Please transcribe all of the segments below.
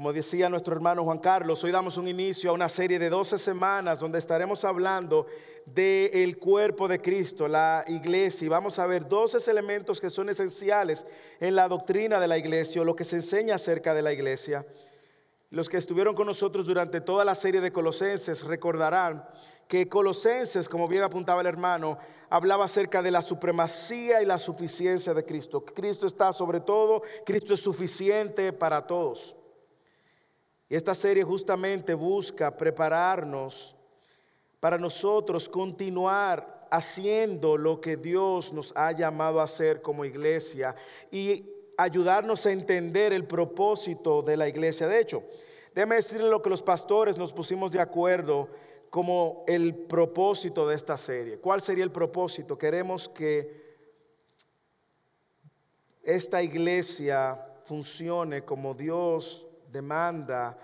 Como decía nuestro hermano Juan Carlos, hoy damos un inicio a una serie de 12 semanas donde estaremos hablando del cuerpo de Cristo, la iglesia, y vamos a ver 12 elementos que son esenciales en la doctrina de la iglesia o lo que se enseña acerca de la iglesia. Los que estuvieron con nosotros durante toda la serie de Colosenses recordarán que Colosenses, como bien apuntaba el hermano, hablaba acerca de la supremacía y la suficiencia de Cristo. Cristo está sobre todo, Cristo es suficiente para todos. Esta serie justamente busca prepararnos para nosotros continuar haciendo lo que Dios nos ha llamado a hacer como iglesia y ayudarnos a entender el propósito de la iglesia. De hecho, déjeme decirle lo que los pastores nos pusimos de acuerdo como el propósito de esta serie. ¿Cuál sería el propósito? Queremos que esta iglesia funcione como Dios demanda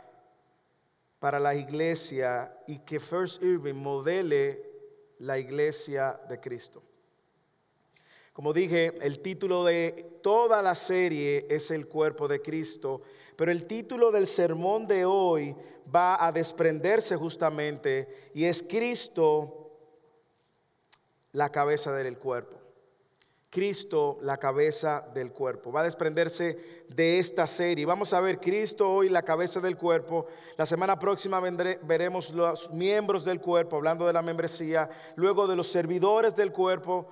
para la iglesia y que First Irving modele la iglesia de Cristo. Como dije, el título de toda la serie es el cuerpo de Cristo, pero el título del sermón de hoy va a desprenderse justamente y es Cristo la cabeza del cuerpo. Cristo la cabeza del cuerpo. Va a desprenderse de esta serie. Vamos a ver Cristo hoy la cabeza del cuerpo. La semana próxima veremos los miembros del cuerpo, hablando de la membresía, luego de los servidores del cuerpo,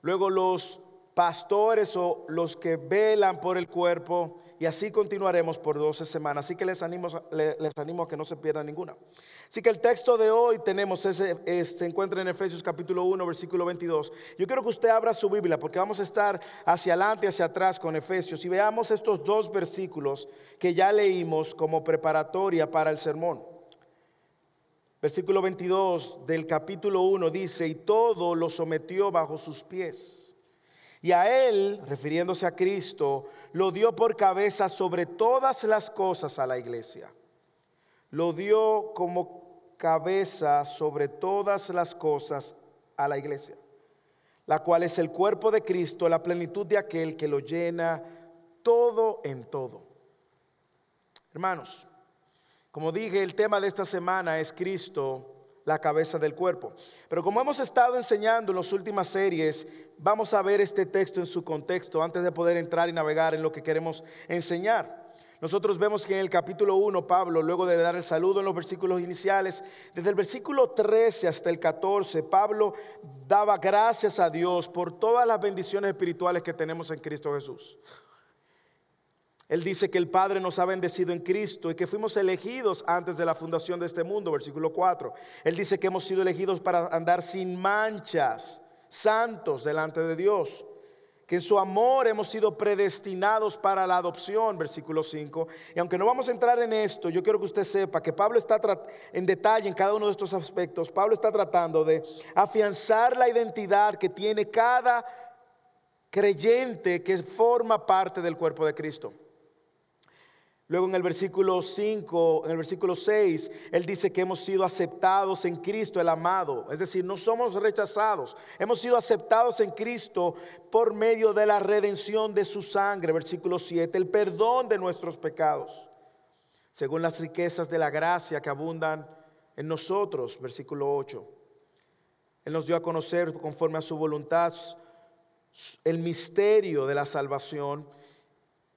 luego los pastores o los que velan por el cuerpo y así continuaremos por 12 semanas. Así que les animo, les animo a que no se pierdan ninguna. Así que el texto de hoy tenemos ese, se encuentra en Efesios capítulo 1, versículo 22. Yo quiero que usted abra su Biblia porque vamos a estar hacia adelante, hacia atrás con Efesios y veamos estos dos versículos que ya leímos como preparatoria para el sermón. Versículo 22 del capítulo 1 dice, y todo lo sometió bajo sus pies. Y a él, refiriéndose a Cristo, lo dio por cabeza sobre todas las cosas a la iglesia. Lo dio como cabeza sobre todas las cosas a la iglesia, la cual es el cuerpo de Cristo, la plenitud de aquel que lo llena todo en todo. Hermanos, como dije, el tema de esta semana es Cristo, la cabeza del cuerpo. Pero como hemos estado enseñando en las últimas series, vamos a ver este texto en su contexto antes de poder entrar y navegar en lo que queremos enseñar. Nosotros vemos que en el capítulo 1, Pablo, luego de dar el saludo en los versículos iniciales, desde el versículo 13 hasta el 14, Pablo daba gracias a Dios por todas las bendiciones espirituales que tenemos en Cristo Jesús. Él dice que el Padre nos ha bendecido en Cristo y que fuimos elegidos antes de la fundación de este mundo, versículo 4. Él dice que hemos sido elegidos para andar sin manchas santos delante de Dios, que en su amor hemos sido predestinados para la adopción, versículo 5. Y aunque no vamos a entrar en esto, yo quiero que usted sepa que Pablo está en detalle en cada uno de estos aspectos. Pablo está tratando de afianzar la identidad que tiene cada creyente que forma parte del cuerpo de Cristo. Luego en el versículo 5, en el versículo 6, él dice que hemos sido aceptados en Cristo el amado. Es decir, no somos rechazados. Hemos sido aceptados en Cristo por medio de la redención de su sangre. Versículo 7, el perdón de nuestros pecados. Según las riquezas de la gracia que abundan en nosotros. Versículo 8. Él nos dio a conocer conforme a su voluntad el misterio de la salvación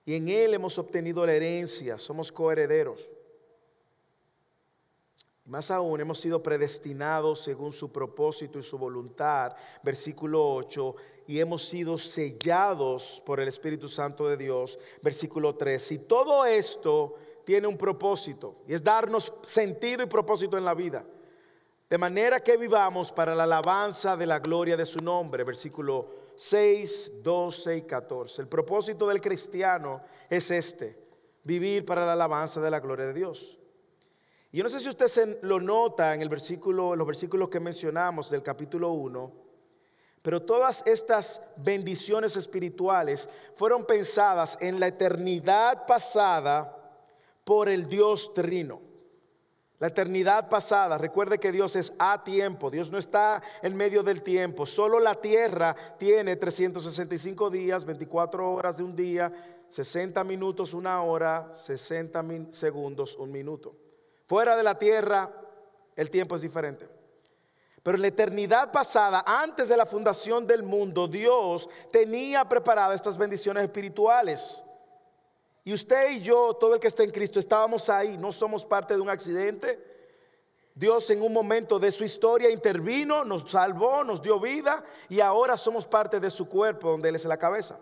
y en Él hemos obtenido la herencia, somos coherederos. Más aún, hemos sido predestinados según su propósito y su voluntad, versículo 8, y hemos sido sellados por el Espíritu Santo de Dios, versículo 3. Y todo esto tiene un propósito, y es darnos sentido y propósito en la vida, de manera que vivamos para la alabanza de la gloria de su nombre, versículo 6, 12 y 14. El propósito del cristiano es este, vivir para la alabanza de la gloria de Dios. Y yo no sé si usted se lo nota en el versículo, los versículos que mencionamos del capítulo 1, pero todas estas bendiciones espirituales fueron pensadas en la eternidad pasada por el Dios Trino. La eternidad pasada, recuerde que Dios es a tiempo, Dios no está en medio del tiempo, solo la tierra tiene 365 días, 24 horas de un día, 60 minutos una hora, 60 segundos un minuto. Fuera de la tierra el tiempo es diferente. Pero en la eternidad pasada, antes de la fundación del mundo, Dios tenía preparadas estas bendiciones espirituales. Y usted y yo, todo el que está en Cristo, estábamos ahí, no somos parte de un accidente. Dios en un momento de su historia intervino, nos salvó, nos dio vida y ahora somos parte de su cuerpo donde Él es la cabeza.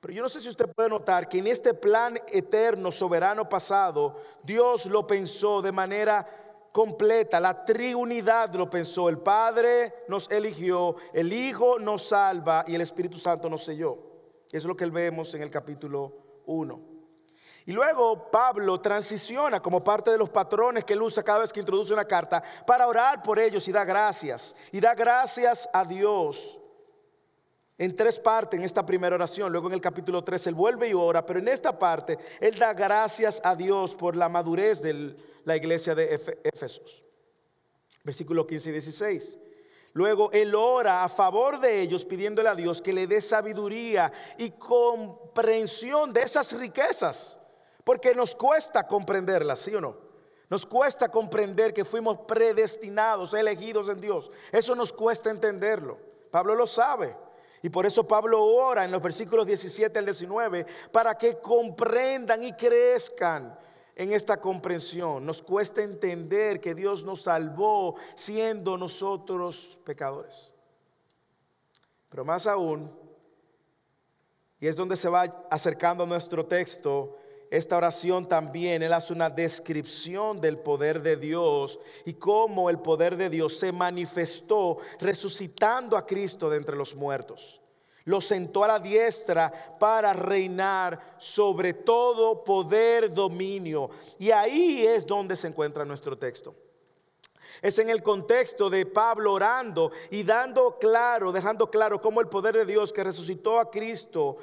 Pero yo no sé si usted puede notar que en este plan eterno, soberano pasado, Dios lo pensó de manera completa, la triunidad lo pensó. El Padre nos eligió, el Hijo nos salva y el Espíritu Santo nos selló. Eso es lo que vemos en el capítulo 1. Y luego Pablo transiciona como parte de los patrones que él usa cada vez que introduce una carta para orar por ellos y da gracias. Y da gracias a Dios en tres partes en esta primera oración. Luego en el capítulo 3 él vuelve y ora, pero en esta parte él da gracias a Dios por la madurez de la iglesia de Éfesos. Versículo 15 y 16. Luego él ora a favor de ellos pidiéndole a Dios que le dé sabiduría y comprensión de esas riquezas porque nos cuesta comprenderla, ¿sí o no? Nos cuesta comprender que fuimos predestinados, elegidos en Dios. Eso nos cuesta entenderlo. Pablo lo sabe. Y por eso Pablo ora en los versículos 17 al 19 para que comprendan y crezcan en esta comprensión. Nos cuesta entender que Dios nos salvó siendo nosotros pecadores. Pero más aún, y es donde se va acercando nuestro texto, esta oración también, él hace una descripción del poder de Dios y cómo el poder de Dios se manifestó resucitando a Cristo de entre los muertos. Lo sentó a la diestra para reinar sobre todo poder, dominio. Y ahí es donde se encuentra nuestro texto. Es en el contexto de Pablo orando y dando claro, dejando claro cómo el poder de Dios que resucitó a Cristo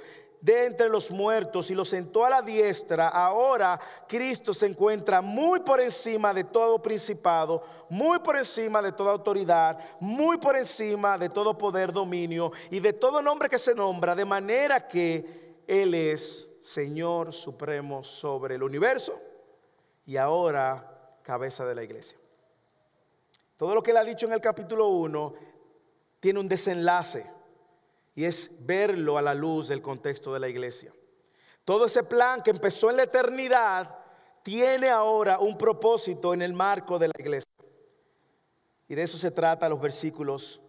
de entre los muertos y lo sentó a la diestra, ahora Cristo se encuentra muy por encima de todo principado, muy por encima de toda autoridad, muy por encima de todo poder, dominio y de todo nombre que se nombra, de manera que Él es Señor supremo sobre el universo y ahora cabeza de la iglesia. Todo lo que Él ha dicho en el capítulo 1 tiene un desenlace y es verlo a la luz del contexto de la iglesia. Todo ese plan que empezó en la eternidad tiene ahora un propósito en el marco de la iglesia. Y de eso se trata los versículos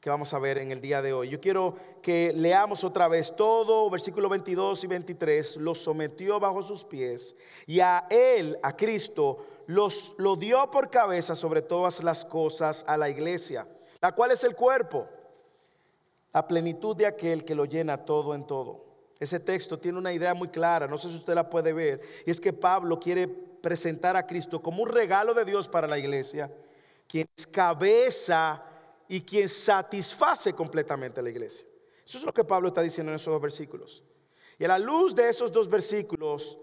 que vamos a ver en el día de hoy. Yo quiero que leamos otra vez todo, versículos 22 y 23, lo sometió bajo sus pies y a él, a Cristo, los, lo dio por cabeza sobre todas las cosas a la iglesia, la cual es el cuerpo a plenitud de aquel que lo llena todo en todo. Ese texto tiene una idea muy clara, no sé si usted la puede ver, y es que Pablo quiere presentar a Cristo como un regalo de Dios para la iglesia, quien es cabeza y quien satisface completamente a la iglesia. Eso es lo que Pablo está diciendo en esos dos versículos. Y a la luz de esos dos versículos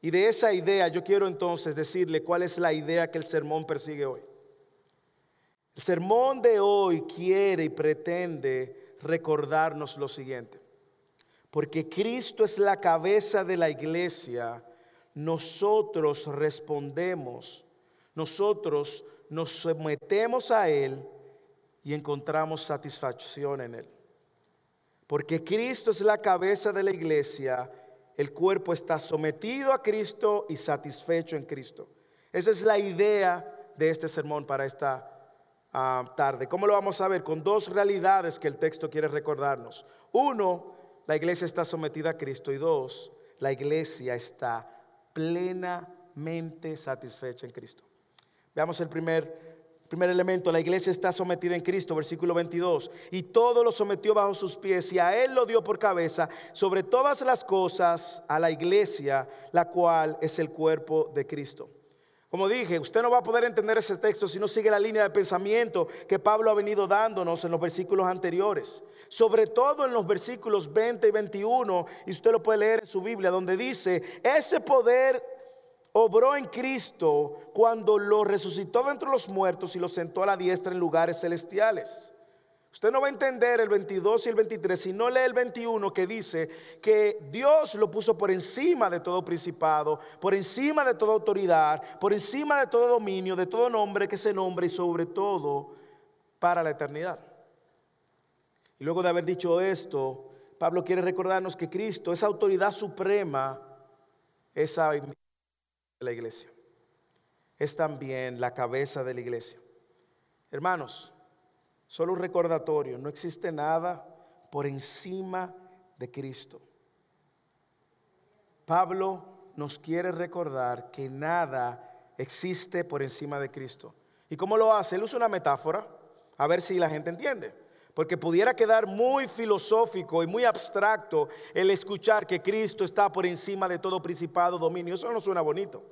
y de esa idea, yo quiero entonces decirle cuál es la idea que el sermón persigue hoy. El sermón de hoy quiere y pretende recordarnos lo siguiente. Porque Cristo es la cabeza de la iglesia, nosotros respondemos, nosotros nos sometemos a Él y encontramos satisfacción en Él. Porque Cristo es la cabeza de la iglesia, el cuerpo está sometido a Cristo y satisfecho en Cristo. Esa es la idea de este sermón para esta tarde. ¿Cómo lo vamos a ver? Con dos realidades que el texto quiere recordarnos. Uno, la iglesia está sometida a Cristo y dos, la iglesia está plenamente satisfecha en Cristo. Veamos el primer, primer elemento, la iglesia está sometida en Cristo, versículo 22, y todo lo sometió bajo sus pies y a él lo dio por cabeza sobre todas las cosas a la iglesia, la cual es el cuerpo de Cristo. Como dije, usted no va a poder entender ese texto si no sigue la línea de pensamiento que Pablo ha venido dándonos en los versículos anteriores. Sobre todo en los versículos 20 y 21, y usted lo puede leer en su Biblia, donde dice, ese poder obró en Cristo cuando lo resucitó de entre los muertos y lo sentó a la diestra en lugares celestiales. Usted no va a entender el 22 y el 23 si no lee el 21 que dice que Dios lo puso por encima de todo principado, por encima de toda autoridad, por encima de todo dominio, de todo nombre que se nombre y sobre todo para la eternidad. Y luego de haber dicho esto, Pablo quiere recordarnos que Cristo, esa autoridad suprema, esa la iglesia. Es también la cabeza de la iglesia. Hermanos, solo un recordatorio, no existe nada por encima de Cristo. Pablo nos quiere recordar que nada existe por encima de Cristo. ¿Y cómo lo hace? Él usa una metáfora, a ver si la gente entiende. Porque pudiera quedar muy filosófico y muy abstracto el escuchar que Cristo está por encima de todo principado, dominio. Eso no suena bonito.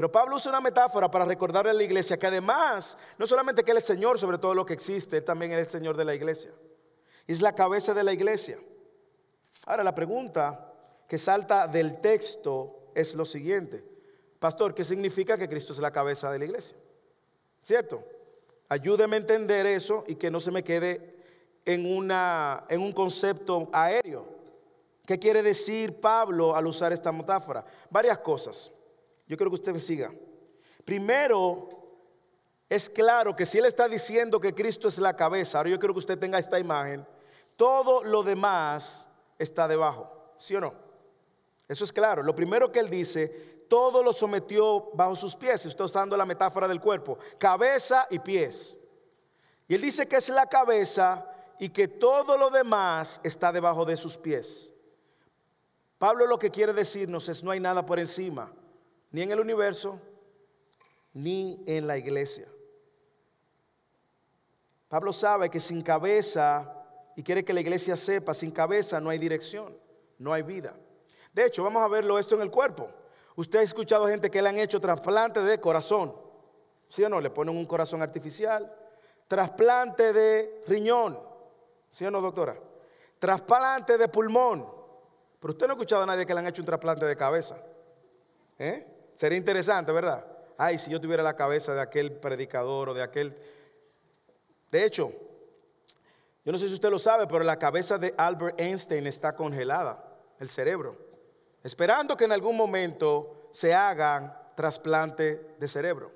Pero Pablo usa una metáfora para recordarle a la iglesia que además, no solamente que Él es Señor sobre todo lo que existe, Él también es el Señor de la iglesia. Es la cabeza de la iglesia. Ahora la pregunta que salta del texto es lo siguiente. Pastor, ¿qué significa que Cristo es la cabeza de la iglesia? ¿Cierto? Ayúdeme a entender eso y que no se me quede en, una, en un concepto aéreo. ¿Qué quiere decir Pablo al usar esta metáfora? Varias cosas. Yo quiero que usted me siga. Primero, es claro que si él está diciendo que Cristo es la cabeza, ahora yo quiero que usted tenga esta imagen, todo lo demás está debajo, ¿sí o no? Eso es claro. Lo primero que él dice, todo lo sometió bajo sus pies. Está usando la metáfora del cuerpo, cabeza y pies. Y él dice que es la cabeza y que todo lo demás está debajo de sus pies. Pablo lo que quiere decirnos es no hay nada por encima, ni en el universo, ni en la iglesia. Pablo sabe que sin cabeza, y quiere que la iglesia sepa, sin cabeza no hay dirección, no hay vida. De hecho, vamos a verlo esto en el cuerpo. Usted ha escuchado gente que le han hecho trasplante de corazón. ¿Sí o no? Le ponen un corazón artificial. Trasplante de riñón. ¿Sí o no, doctora? Trasplante de pulmón. Pero usted no ha escuchado a nadie que le han hecho un trasplante de cabeza. ¿Eh? Sería interesante, ¿verdad? Ay, si yo tuviera la cabeza de aquel predicador o de aquel... De hecho, yo no sé si usted lo sabe, pero la cabeza de Albert Einstein está congelada, el cerebro esperando que en algún momento se hagan trasplante de cerebro.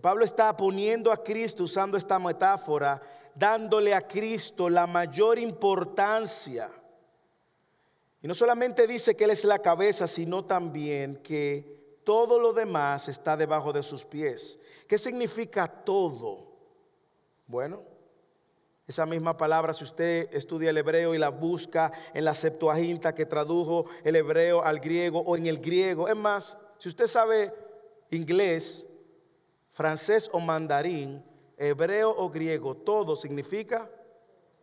Pablo está poniendo a Cristo, usando esta metáfora, dándole a Cristo la mayor importancia. Y no solamente dice que Él es la cabeza, sino también que todo lo demás está debajo de sus pies. ¿Qué significa todo? Bueno, esa misma palabra, si usted estudia el hebreo y la busca en la Septuaginta que tradujo el hebreo al griego o en el griego, es más, si usted sabe inglés, francés o mandarín, hebreo o griego, todo significa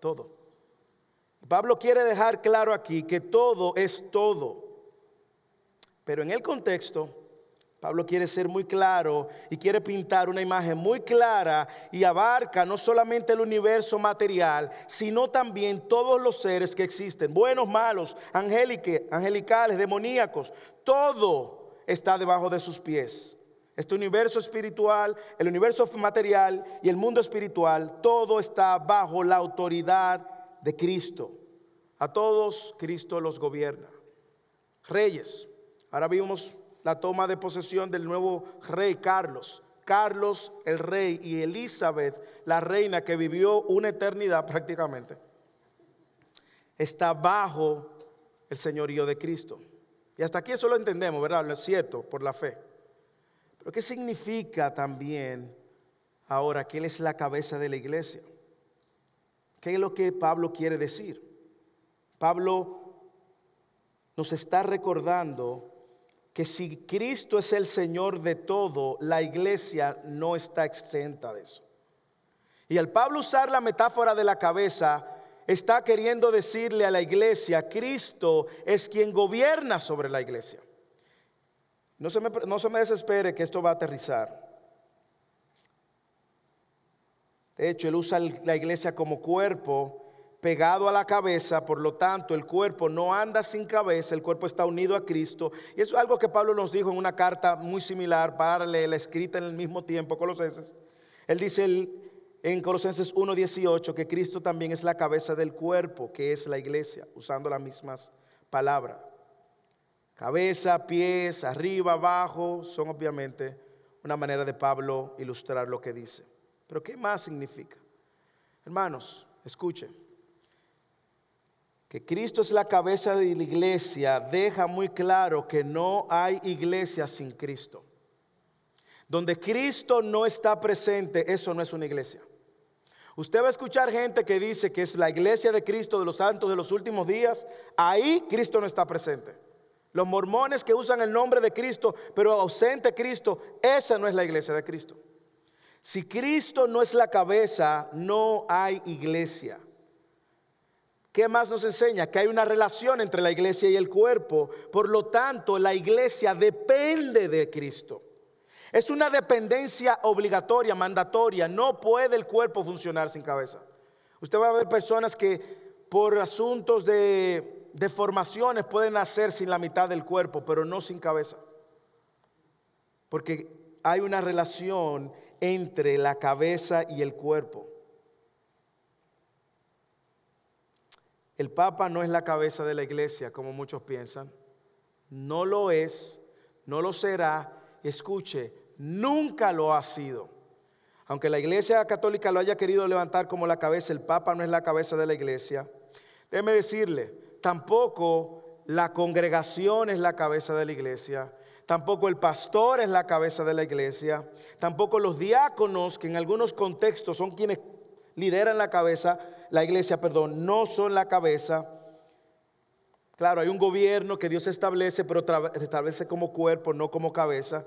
todo. Pablo quiere dejar claro aquí que todo es todo. Pero en el contexto, Pablo quiere ser muy claro y quiere pintar una imagen muy clara y abarca no solamente el universo material, sino también todos los seres que existen, buenos, malos, angelicales, demoníacos, todo está debajo de sus pies. Este universo espiritual, el universo material y el mundo espiritual, todo está bajo la autoridad de Cristo. A todos Cristo los gobierna. Reyes. Ahora vimos la toma de posesión del nuevo rey Carlos. Carlos el rey y Elizabeth, la reina que vivió una eternidad prácticamente, está bajo el señorío de Cristo. Y hasta aquí eso lo entendemos, ¿verdad? Es cierto, por la fe. Pero ¿qué significa también ahora que Él es la cabeza de la iglesia? ¿Qué es lo que Pablo quiere decir? Pablo nos está recordando que si Cristo es el Señor de todo, la iglesia no está exenta de eso. Y al Pablo usar la metáfora de la cabeza, está queriendo decirle a la iglesia, Cristo es quien gobierna sobre la iglesia. No se me, no se me desespere que esto va a aterrizar. De hecho, él usa la iglesia como cuerpo, pegado a la cabeza, por lo tanto el cuerpo no anda sin cabeza, el cuerpo está unido a Cristo. Y eso es algo que Pablo nos dijo en una carta muy similar, para la escrita en el mismo tiempo, Colosenses. Él dice en Colosenses 1.18 que Cristo también es la cabeza del cuerpo, que es la iglesia, usando las mismas palabras. Cabeza, pies, arriba, abajo, son obviamente una manera de Pablo ilustrar lo que dice. Pero ¿qué más significa? Hermanos, escuchen que Cristo es la cabeza de la iglesia, deja muy claro que no hay iglesia sin Cristo. Donde Cristo no está presente, eso no es una iglesia. Usted va a escuchar gente que dice que es la iglesia de Cristo de los santos de los últimos días. Ahí Cristo no está presente. Los mormones que usan el nombre de Cristo, pero ausente Cristo, esa no es la iglesia de Cristo. Si Cristo no es la cabeza, no hay iglesia. ¿Qué más nos enseña? Que hay una relación entre la iglesia y el cuerpo. Por lo tanto, la iglesia depende de Cristo. Es una dependencia obligatoria, mandatoria. No puede el cuerpo funcionar sin cabeza. Usted va a ver personas que por asuntos de, deformaciones pueden nacer sin la mitad del cuerpo, pero no sin cabeza. Porque hay una relación entre la cabeza y el cuerpo. El Papa no es la cabeza de la iglesia, como muchos piensan. No lo es, no lo será. Escuche, nunca lo ha sido. Aunque la iglesia católica lo haya querido levantar como la cabeza, el Papa no es la cabeza de la iglesia. Déjeme decirle, tampoco la congregación es la cabeza de la iglesia. Tampoco el pastor es la cabeza de la iglesia. Tampoco los diáconos, que en algunos contextos son quienes lideran la cabeza, la iglesia, perdón, no son la cabeza. Claro, hay un gobierno que Dios establece, pero establece como cuerpo, no como cabeza.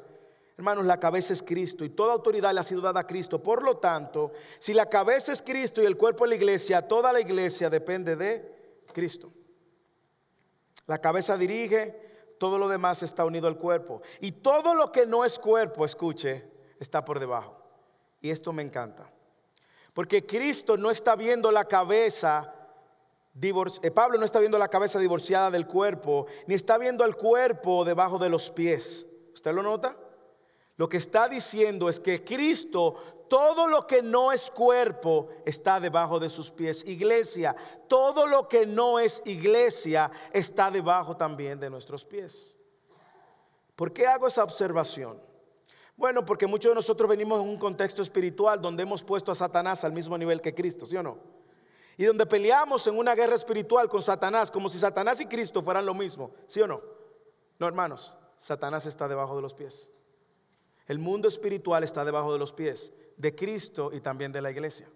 Hermanos, la cabeza es Cristo y toda autoridad le ha sido dada a Cristo. Por lo tanto, si la cabeza es Cristo y el cuerpo es la iglesia, toda la iglesia depende de Cristo. La cabeza dirige, todo lo demás está unido al cuerpo. Y todo lo que no es cuerpo, escuche, está por debajo. Y esto me encanta. Porque Cristo no está viendo la cabeza, eh, Pablo no está viendo la cabeza divorciada del cuerpo, ni está viendo el cuerpo debajo de los pies. ¿Usted lo nota? Lo que está diciendo es que Cristo, todo lo que no es cuerpo, está debajo de sus pies. Iglesia, todo lo que no es iglesia está debajo también de nuestros pies. ¿Por qué hago esa observación? Bueno, porque muchos de nosotros venimos en un contexto espiritual donde hemos puesto a Satanás al mismo nivel que Cristo, ¿sí o no? Y donde peleamos en una guerra espiritual con Satanás, como si Satanás y Cristo fueran lo mismo, ¿sí o no? No, hermanos, Satanás está debajo de los pies. El mundo espiritual está debajo de los pies de Cristo y también de la iglesia.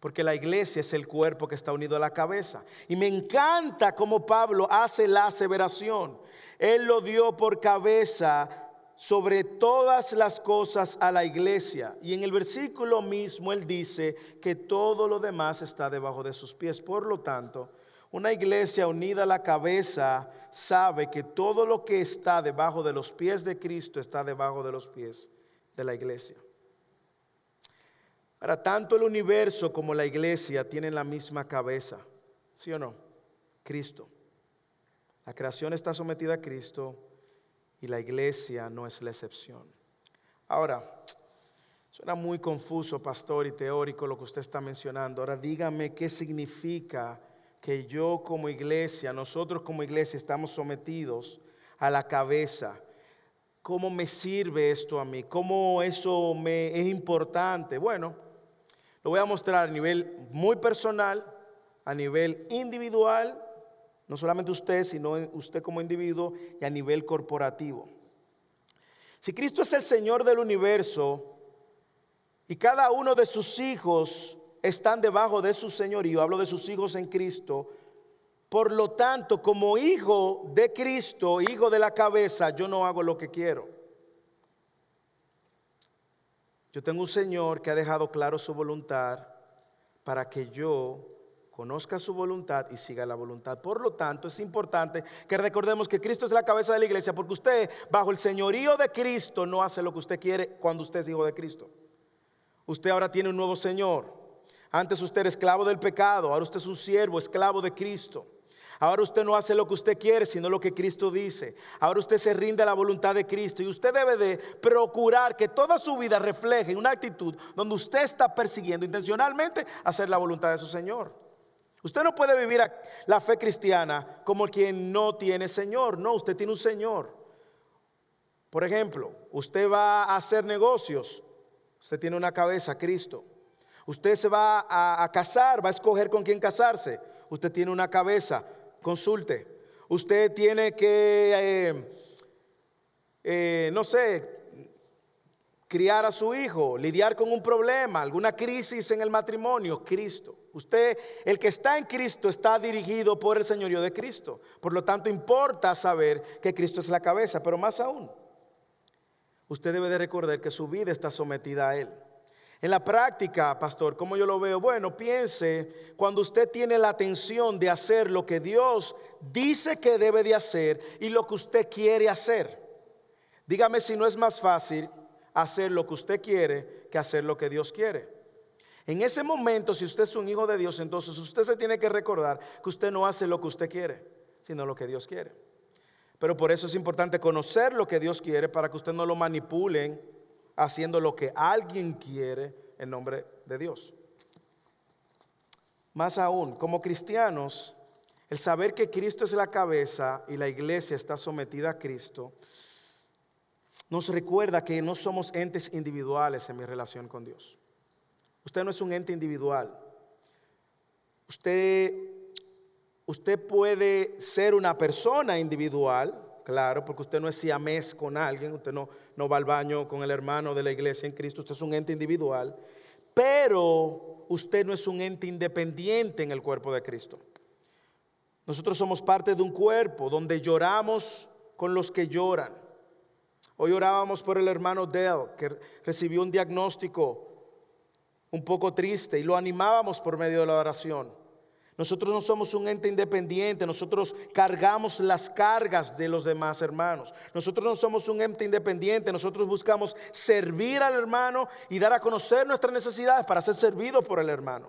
Porque la iglesia es el cuerpo que está unido a la cabeza. Y me encanta cómo Pablo hace la aseveración. Él lo dio por cabeza sobre todas las cosas a la iglesia. Y en el versículo mismo él dice que todo lo demás está debajo de sus pies. Por lo tanto, una iglesia unida a la cabeza sabe que todo lo que está debajo de los pies de Cristo está debajo de los pies de la iglesia. Ahora, tanto el universo como la iglesia tienen la misma cabeza, ¿sí o no? Cristo. La creación está sometida a Cristo y la iglesia no es la excepción. Ahora, suena muy confuso, pastor, y teórico lo que usted está mencionando. Ahora dígame qué significa que yo como iglesia, nosotros como iglesia estamos sometidos a la cabeza. ¿Cómo me sirve esto a mí? ¿Cómo eso me es importante? Bueno, lo voy a mostrar a nivel muy personal, a nivel individual no solamente usted, sino usted como individuo y a nivel corporativo. Si Cristo es el Señor del universo y cada uno de sus hijos están debajo de su señorío, hablo de sus hijos en Cristo, por lo tanto, como hijo de Cristo, hijo de la cabeza, yo no hago lo que quiero. Yo tengo un Señor que ha dejado claro su voluntad para que yo conozca su voluntad y siga la voluntad. Por lo tanto, es importante que recordemos que Cristo es la cabeza de la iglesia, porque usted, bajo el señorío de Cristo, no hace lo que usted quiere cuando usted es hijo de Cristo. Usted ahora tiene un nuevo Señor. Antes usted era esclavo del pecado, ahora usted es un siervo, esclavo de Cristo. Ahora usted no hace lo que usted quiere, sino lo que Cristo dice. Ahora usted se rinde a la voluntad de Cristo y usted debe de procurar que toda su vida refleje una actitud donde usted está persiguiendo intencionalmente hacer la voluntad de su Señor. Usted no puede vivir la fe cristiana como quien no tiene Señor. No, usted tiene un Señor. Por ejemplo, usted va a hacer negocios. Usted tiene una cabeza, Cristo. Usted se va a, casar, va a escoger con quién casarse. Usted tiene una cabeza, consulte. Usted tiene que, eh, eh, no sé, criar a su hijo, lidiar con un problema, alguna crisis en el matrimonio, Cristo. Usted, el que está en Cristo, está dirigido por el señorío de Cristo. Por lo tanto, importa saber que Cristo es la cabeza, pero más aún, usted debe de recordar que su vida está sometida a Él. En la práctica, pastor, ¿cómo yo lo veo? Bueno, piense cuando usted tiene la atención de hacer lo que Dios dice que debe de hacer y lo que usted quiere hacer. Dígame si no es más fácil hacer lo que usted quiere que hacer lo que Dios quiere. En ese momento, si usted es un hijo de Dios, entonces usted se tiene que recordar que usted no hace lo que usted quiere, sino lo que Dios quiere. Pero por eso es importante conocer lo que Dios quiere para que usted no lo manipulen haciendo lo que alguien quiere en nombre de Dios. Más aún, como cristianos, el saber que Cristo es la cabeza y la iglesia está sometida a Cristo, nos recuerda que no somos entes individuales en mi relación con Dios. Usted no es un ente individual. Usted, usted puede ser una persona individual, claro, porque usted no es siamés con alguien, usted no, no va al baño con el hermano de la iglesia en Cristo, usted es un ente individual, pero usted no es un ente independiente en el cuerpo de Cristo. Nosotros somos parte de un cuerpo donde lloramos con los que lloran. Hoy orábamos por el hermano Dell, que recibió un diagnóstico un poco triste y lo animábamos por medio de la oración. Nosotros no somos un ente independiente, nosotros cargamos las cargas de los demás hermanos. Nosotros no somos un ente independiente, nosotros buscamos servir al hermano y dar a conocer nuestras necesidades para ser servidos por el hermano.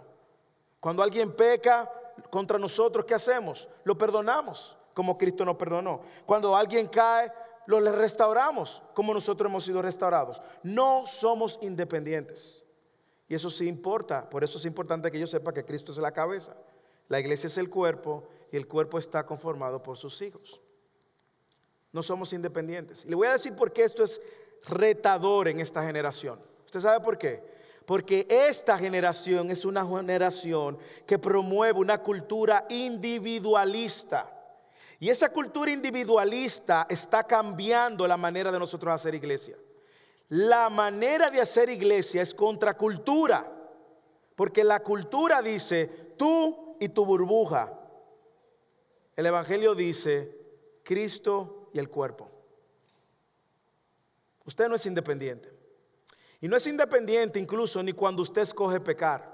Cuando alguien peca contra nosotros, ¿qué hacemos? Lo perdonamos como Cristo nos perdonó. Cuando alguien cae, lo restauramos como nosotros hemos sido restaurados. No somos independientes. Y eso sí importa, por eso es importante que yo sepa que Cristo es la cabeza. La iglesia es el cuerpo y el cuerpo está conformado por sus hijos. No somos independientes. Y le voy a decir por qué esto es retador en esta generación. ¿Usted sabe por qué? Porque esta generación es una generación que promueve una cultura individualista. Y esa cultura individualista está cambiando la manera de nosotros hacer iglesia. La manera de hacer iglesia es contracultura. Porque la cultura dice, tú y tu burbuja. El Evangelio dice Cristo y el cuerpo. Usted no es independiente. Y no es independiente incluso ni cuando usted escoge pecar.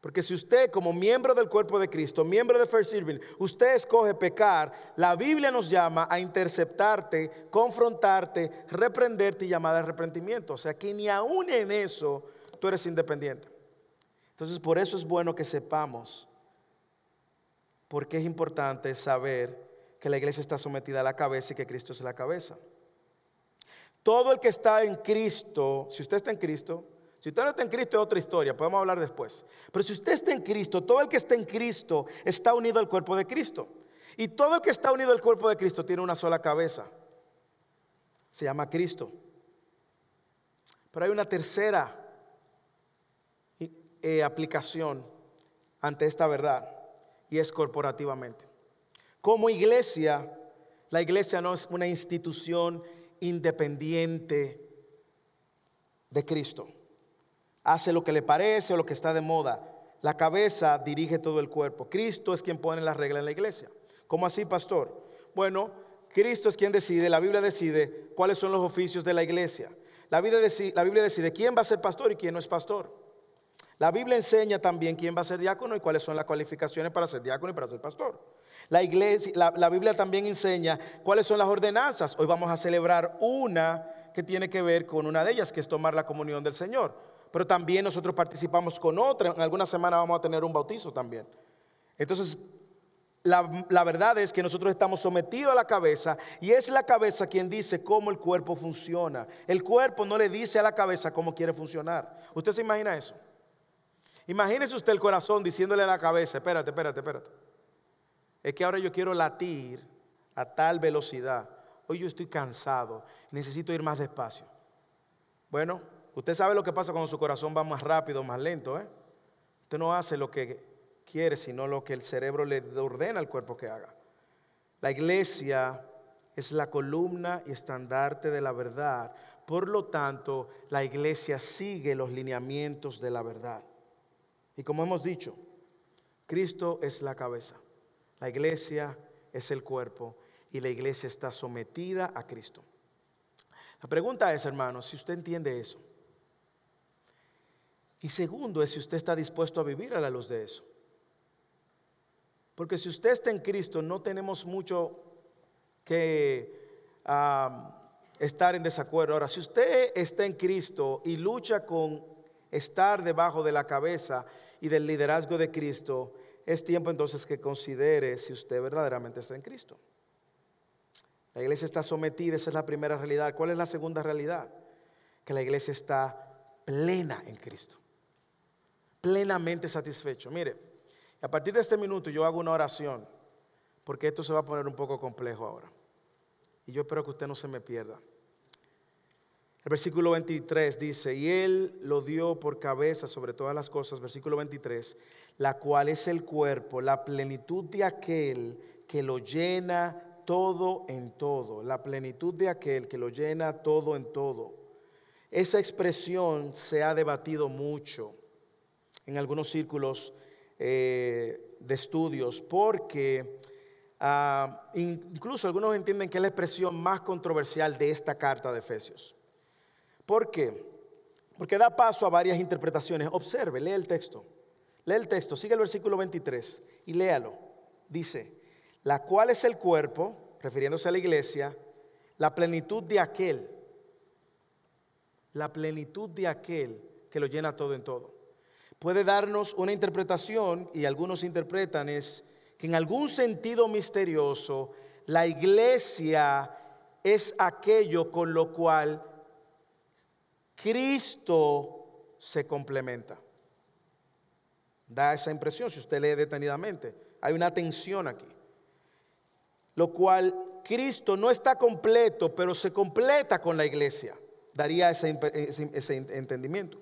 Porque si usted como miembro del cuerpo de Cristo, miembro de First Serving, usted escoge pecar, la Biblia nos llama a interceptarte, confrontarte, reprenderte y llamar al arrepentimiento. O sea que ni aún en eso tú eres independiente. Entonces por eso es bueno que sepamos porque es importante saber que la iglesia está sometida a la cabeza y que Cristo es la cabeza. Todo el que está en Cristo, si usted está en Cristo, si usted no está en Cristo es otra historia, podemos hablar después. Pero si usted está en Cristo, todo el que está en Cristo está unido al cuerpo de Cristo. Y todo el que está unido al cuerpo de Cristo tiene una sola cabeza. Se llama Cristo. Pero hay una tercera eh, aplicación ante esta verdad y es corporativamente. Como iglesia, la iglesia no es una institución independiente de Cristo. Hace lo que le parece o lo que está de moda. La cabeza dirige todo el cuerpo. Cristo es quien pone la regla en la iglesia. ¿Cómo así, pastor? Bueno, Cristo es quien decide, la Biblia decide cuáles son los oficios de la iglesia. La Biblia, decide, la Biblia decide quién va a ser pastor y quién no es pastor. La Biblia enseña también quién va a ser diácono y cuáles son las cualificaciones para ser diácono y para ser pastor. La, iglesia, la, Biblia también enseña cuáles son las ordenanzas. Hoy vamos a celebrar una que tiene que ver con una de ellas, que es tomar la comunión del Señor. pero también nosotros participamos con otra. En alguna semana vamos a tener un bautizo también. Entonces, la, la, verdad es que nosotros estamos sometidos a la cabeza y es la cabeza quien dice cómo el cuerpo funciona. El cuerpo no le dice a la cabeza cómo quiere funcionar. ¿Usted se imagina eso? Imagínese usted el corazón diciéndole a la cabeza, espérate, espérate, espérate. Es que ahora yo quiero latir a tal velocidad. Hoy yo estoy cansado, necesito ir más despacio. Bueno, usted sabe lo que pasa cuando su corazón va más rápido, más lento. ¿eh? Usted no hace lo que quiere, sino lo que el cerebro le ordena al cuerpo que haga. La iglesia es la columna y estandarte de la verdad. Por lo tanto, la iglesia sigue los lineamientos de la verdad. Y como hemos dicho, Cristo es la cabeza, la iglesia es el cuerpo y la iglesia está sometida a Cristo. La pregunta es, hermanos, si usted entiende eso. Y segundo es si usted está dispuesto a vivir a la luz de eso. Porque si usted está en Cristo, no tenemos mucho que estar en desacuerdo. Ahora, si usted está en Cristo y lucha con estar debajo de la cabeza y del liderazgo de Cristo, es tiempo entonces que considere si usted verdaderamente está en Cristo. La iglesia está sometida, esa es la primera realidad. ¿Cuál es la segunda realidad? Que la iglesia está plena en Cristo. Plenamente satisfecho. Mire, a partir de este minuto yo hago una oración, porque esto se va a poner un poco complejo ahora. Y yo espero que usted no se me pierda. El versículo 23 dice, y él lo dio por cabeza sobre todas las cosas, versículo 23, la cual es el cuerpo, la plenitud de aquel que lo llena todo en todo, la plenitud de aquel que lo llena todo en todo. Esa expresión se ha debatido mucho en algunos círculos eh, de estudios, porque ah, incluso algunos entienden que es la expresión más controversial de esta carta de Efesios. ¿Por qué? Porque da paso a varias interpretaciones. Observe, lee el texto. Lee el texto, sigue el versículo 23 y léalo. Dice, la cual es el cuerpo, refiriéndose a la iglesia, la plenitud de aquel, la plenitud de aquel que lo llena todo en todo. Puede darnos una interpretación, y algunos interpretan, es que en algún sentido misterioso, la iglesia es aquello con lo cual Cristo se complementa. Da esa impresión si usted lee detenidamente. Hay una tensión aquí. Lo cual Cristo no está completo, pero se completa con la iglesia. Daría ese, ese, entendimiento.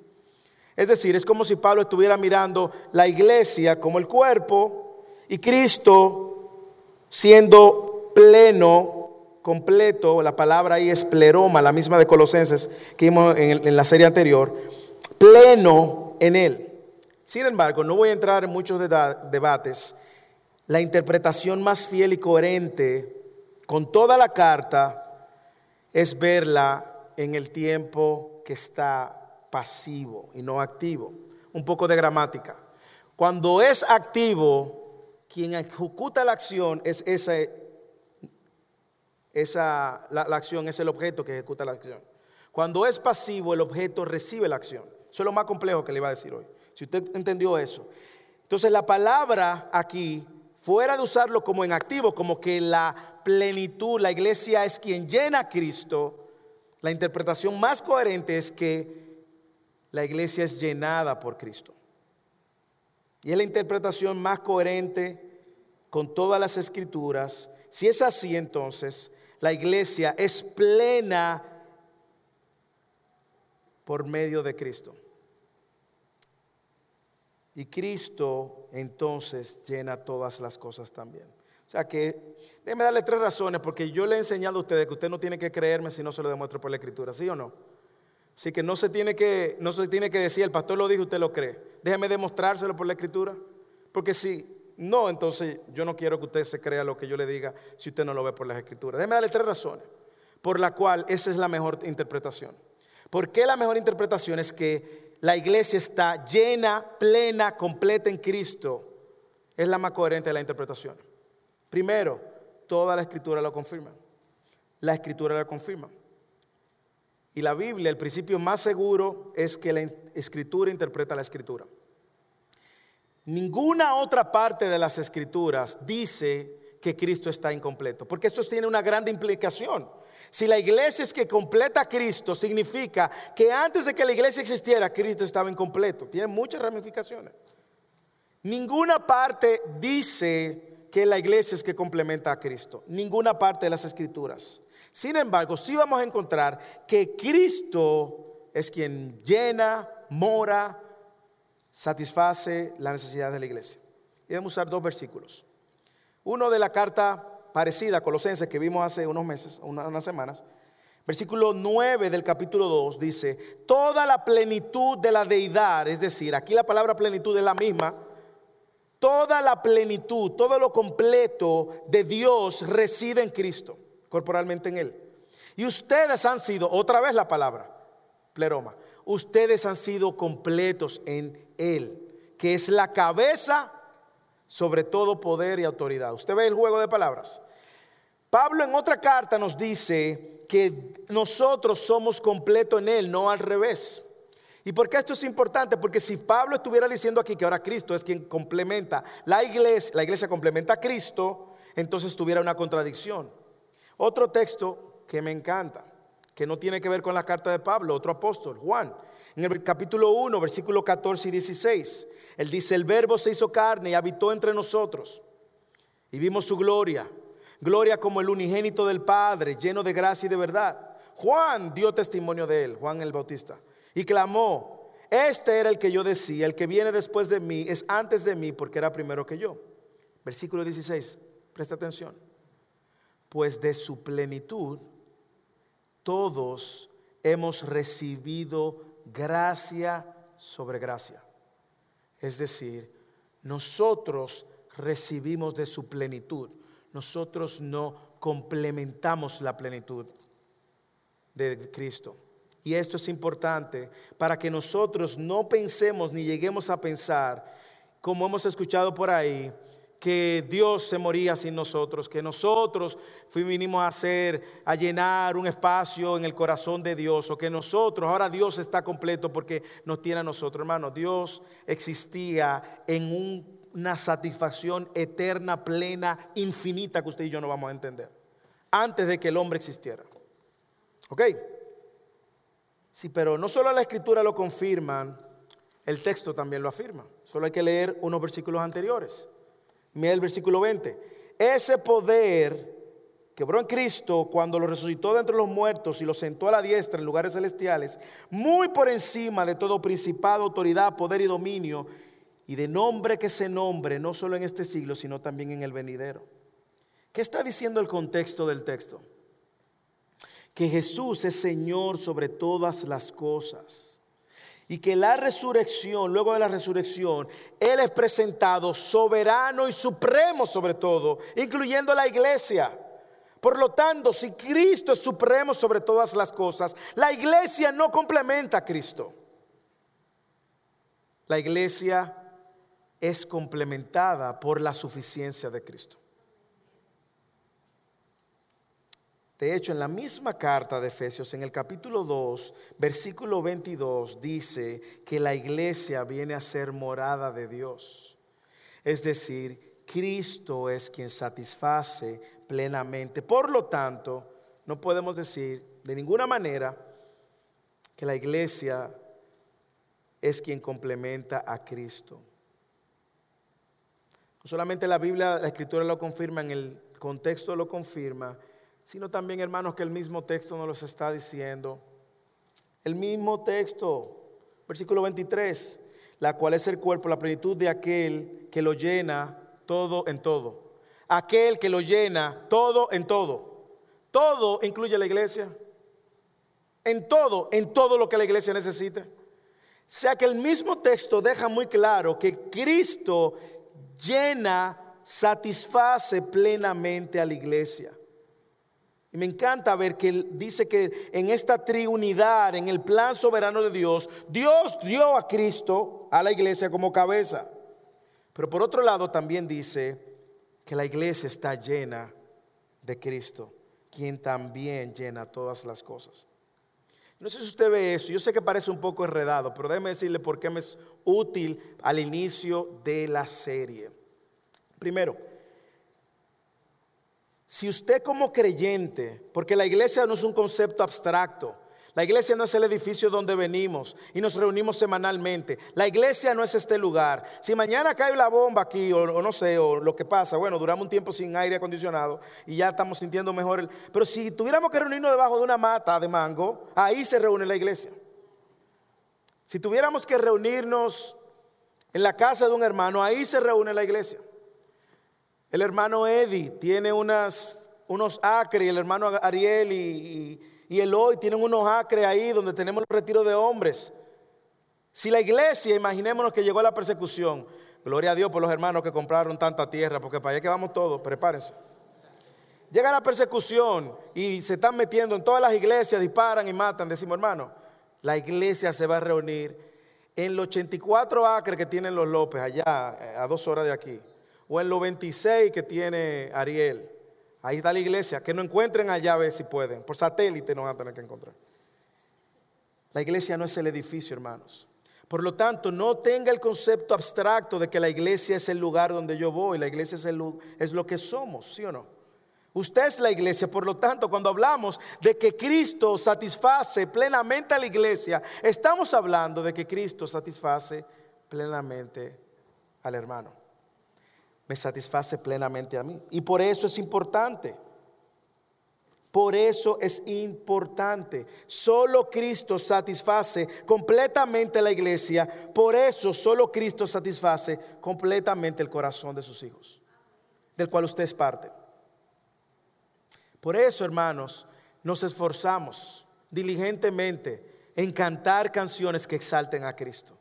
Es decir, es como si Pablo estuviera mirando la iglesia como el cuerpo y Cristo siendo pleno completo, la palabra ahí es pleroma, la misma de Colosenses que vimos en, la serie anterior, pleno en él. Sin embargo, no voy a entrar en muchos debates. La interpretación más fiel y coherente con toda la carta es verla en el tiempo que está pasivo y no activo. Un poco de gramática. Cuando es activo, quien ejecuta la acción es ese esa, la, acción es el objeto que ejecuta la acción. Cuando es pasivo, el objeto recibe la acción. Eso es lo más complejo que le iba a decir hoy. Si usted entendió eso. Entonces la palabra aquí, fuera de usarlo como en activo, como que la plenitud, la iglesia es quien llena a Cristo, la interpretación más coherente es que la iglesia es llenada por Cristo. Y es la interpretación más coherente con todas las escrituras. Si es así, entonces la iglesia es plena por medio de Cristo. Y Cristo entonces llena todas las cosas también. O sea que, déjeme darle tres razones, porque yo le he enseñado a ustedes que usted no tiene que creerme si no se lo demuestro por la escritura, ¿sí o no? Así que no se tiene que, no se tiene que decir, el pastor lo dijo, usted lo cree. Déjeme demostrárselo por la escritura. Porque si no, entonces yo no quiero que usted se crea lo que yo le diga si usted no lo ve por las escrituras. Déjeme darle tres razones por la cual esa es la mejor interpretación. ¿Por qué la mejor interpretación es que la iglesia está llena, plena, completa en Cristo? Es la más coherente de la interpretación. Primero, toda la escritura lo confirma. La escritura lo confirma. Y la Biblia, el principio más seguro es que la escritura interpreta la escritura. Ninguna otra parte de las escrituras dice que Cristo está incompleto, porque esto tiene una gran implicación. Si la iglesia es que completa a Cristo, significa que antes de que la iglesia existiera, Cristo estaba incompleto. Tiene muchas ramificaciones. Ninguna parte dice que la iglesia es que complementa a Cristo. Ninguna parte de las escrituras. Sin embargo, sí vamos a encontrar que Cristo es quien llena, mora, satisface la necesidad de la iglesia. Y a usar dos versículos. Uno de la carta parecida a Colosenses que vimos hace unos meses, unas semanas. Versículo 9 del capítulo 2 dice, toda la plenitud de la deidad, es decir, aquí la palabra plenitud es la misma, toda la plenitud, todo lo completo de Dios reside en Cristo, corporalmente en Él. Y ustedes han sido, otra vez la palabra, pleroma, ustedes han sido completos en Él, que es la cabeza sobre todo poder y autoridad. Usted ve el juego de palabras. Pablo en otra carta nos dice que nosotros somos completos en Él, no al revés. ¿Y por qué esto es importante? Porque si Pablo estuviera diciendo aquí que ahora Cristo es quien complementa la iglesia, la iglesia complementa a Cristo, entonces tuviera una contradicción. Otro texto que me encanta, que no tiene que ver con la carta de Pablo, otro apóstol, Juan, en el capítulo 1, versículo 14 y 16. Él dice, el verbo se hizo carne y habitó entre nosotros. Y vimos su gloria. Gloria como el unigénito del Padre, lleno de gracia y de verdad. Juan dio testimonio de él, Juan el Bautista. Y clamó, este era el que yo decía, el que viene después de mí es antes de mí porque era primero que yo. Versículo 16, presta atención. Pues de su plenitud todos hemos recibido gracia sobre gracia. Es decir, nosotros recibimos de su plenitud. Nosotros no complementamos la plenitud de Cristo. Y esto es importante para que nosotros no pensemos ni lleguemos a pensar, como hemos escuchado por ahí, que Dios se moría sin nosotros, que nosotros vinimos a hacer, a llenar un espacio en el corazón de Dios, o que nosotros, ahora Dios está completo porque nos tiene a nosotros, hermano. Dios existía en una satisfacción eterna, plena, infinita que usted y yo no vamos a entender, antes de que el hombre existiera. ¿Ok? Sí, pero no solo la escritura lo confirma, el texto también lo afirma. Solo hay que leer unos versículos anteriores. Mira el versículo 20. Ese poder quebró en Cristo cuando lo resucitó de entre los muertos y lo sentó a la diestra en lugares celestiales, muy por encima de todo principado, autoridad, poder y dominio, y de nombre que se nombre, no solo en este siglo, sino también en el venidero. ¿Qué está diciendo el contexto del texto? Que Jesús es Señor sobre todas las cosas y que la resurrección, luego de la resurrección, Él es presentado soberano y supremo sobre todo, incluyendo la iglesia. Por lo tanto, si Cristo es supremo sobre todas las cosas, la iglesia no complementa a Cristo. La iglesia es complementada por la suficiencia de Cristo. De hecho, en la misma carta de Efesios, en el capítulo 2, versículo 22, dice que la iglesia viene a ser morada de Dios. Es decir, Cristo es quien satisface plenamente. Por lo tanto, no podemos decir de ninguna manera que la iglesia es quien complementa a Cristo. Solamente la Biblia, la Escritura lo confirma, en el contexto lo confirma, sino también, hermanos, que el mismo texto nos los está diciendo. El mismo texto, versículo 23, la cual es el cuerpo, la plenitud de aquel que lo llena todo en todo. Aquel que lo llena todo en todo. Todo incluye la iglesia. En todo, en todo lo que la iglesia necesite. O sea que el mismo texto deja muy claro que Cristo llena, satisface plenamente a la iglesia. Y me encanta ver que dice que en esta triunidad, en el plan soberano de Dios, Dios dio a Cristo, a la iglesia como cabeza. Pero por otro lado también dice que la iglesia está llena de Cristo, quien también llena todas las cosas. No sé si usted ve eso, yo sé que parece un poco enredado, pero déjeme decirle por qué me es útil al inicio de la serie. Primero, si usted como creyente, porque la iglesia no es un concepto abstracto, la iglesia no es el edificio donde venimos y nos reunimos semanalmente. La iglesia no es este lugar. Si mañana cae la bomba aquí o, no sé, o lo que pasa, bueno, duramos un tiempo sin aire acondicionado y ya estamos sintiendo mejor. pero si tuviéramos que reunirnos debajo de una mata de mango, ahí se reúne la iglesia. Si tuviéramos que reunirnos en la casa de un hermano, ahí se reúne la iglesia. El hermano Eddie tiene unos acres y el hermano Ariel y y el hoy tienen unos acres ahí donde tenemos el retiro de hombres. Si la iglesia, imaginémonos que llegó a la persecución, gloria a Dios por los hermanos que compraron tanta tierra, porque para allá que vamos todos, prepárense. Llega la persecución y se están metiendo en todas las iglesias, disparan y matan. Decimos, hermano, la iglesia se va a reunir en los 84 acres que tienen los López, allá eh, a dos horas de aquí, o en los 26 que tiene Ariel Ahí está la iglesia. Que no encuentren a ver si pueden. Por satélite no van a tener que encontrar. La iglesia no es el edificio, hermanos. Por lo tanto, no tenga el concepto abstracto de que la iglesia es el lugar donde yo voy. La iglesia es, es lo que somos, ¿sí o no? Usted es la iglesia, por lo tanto, cuando hablamos de que Cristo satisface plenamente a la iglesia, estamos hablando de que Cristo satisface plenamente al hermano me satisface plenamente a mí. Y por eso es importante. Por eso es importante. Solo Cristo satisface completamente la iglesia. Por eso solo Cristo satisface completamente el corazón de sus hijos, del cual usted es parte. Por eso, hermanos, nos esforzamos diligentemente en cantar canciones que exalten a Cristo.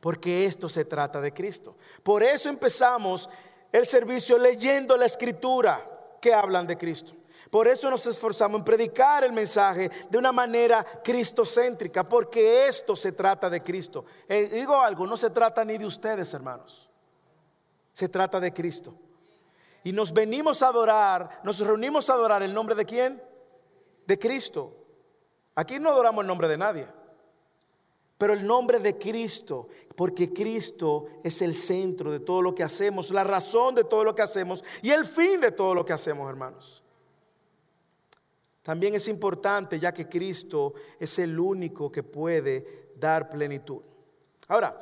Porque esto se trata de Cristo. Por eso empezamos el servicio leyendo la escritura que hablan de Cristo. Por eso nos esforzamos en predicar el mensaje de una manera cristocéntrica, porque esto se trata de Cristo. Eh, digo algo, no se trata ni de ustedes, hermanos. Se trata de Cristo. Y nos venimos a adorar, nos reunimos a adorar el nombre de quién? De Cristo. Aquí no adoramos el nombre de nadie, pero el nombre de Cristo porque Cristo es el centro de todo lo que hacemos, la razón de todo lo que hacemos y el fin de todo lo que hacemos, hermanos. También es importante ya que Cristo es el único que puede dar plenitud. Ahora,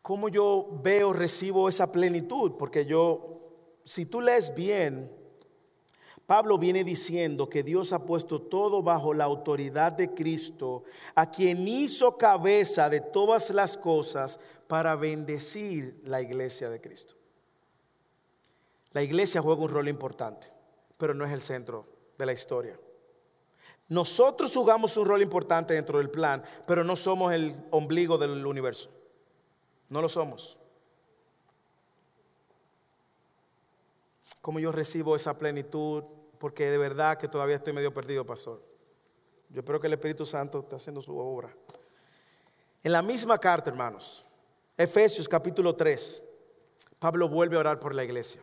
¿cómo yo veo, recibo esa plenitud? Porque yo, si tú lees bien, Pablo viene diciendo que Dios ha puesto todo bajo la autoridad de Cristo, a quien hizo cabeza de todas las cosas para bendecir la iglesia de Cristo. La iglesia juega un rol importante, pero no es el centro de la historia. Nosotros jugamos un rol importante dentro del plan, pero no somos el ombligo del universo. No lo somos. ¿Cómo yo recibo esa plenitud? Porque de verdad que todavía estoy medio perdido, pastor. Yo espero que el Espíritu Santo esté haciendo su obra. En la misma carta, hermanos, Efesios capítulo 3, Pablo vuelve a orar por la iglesia.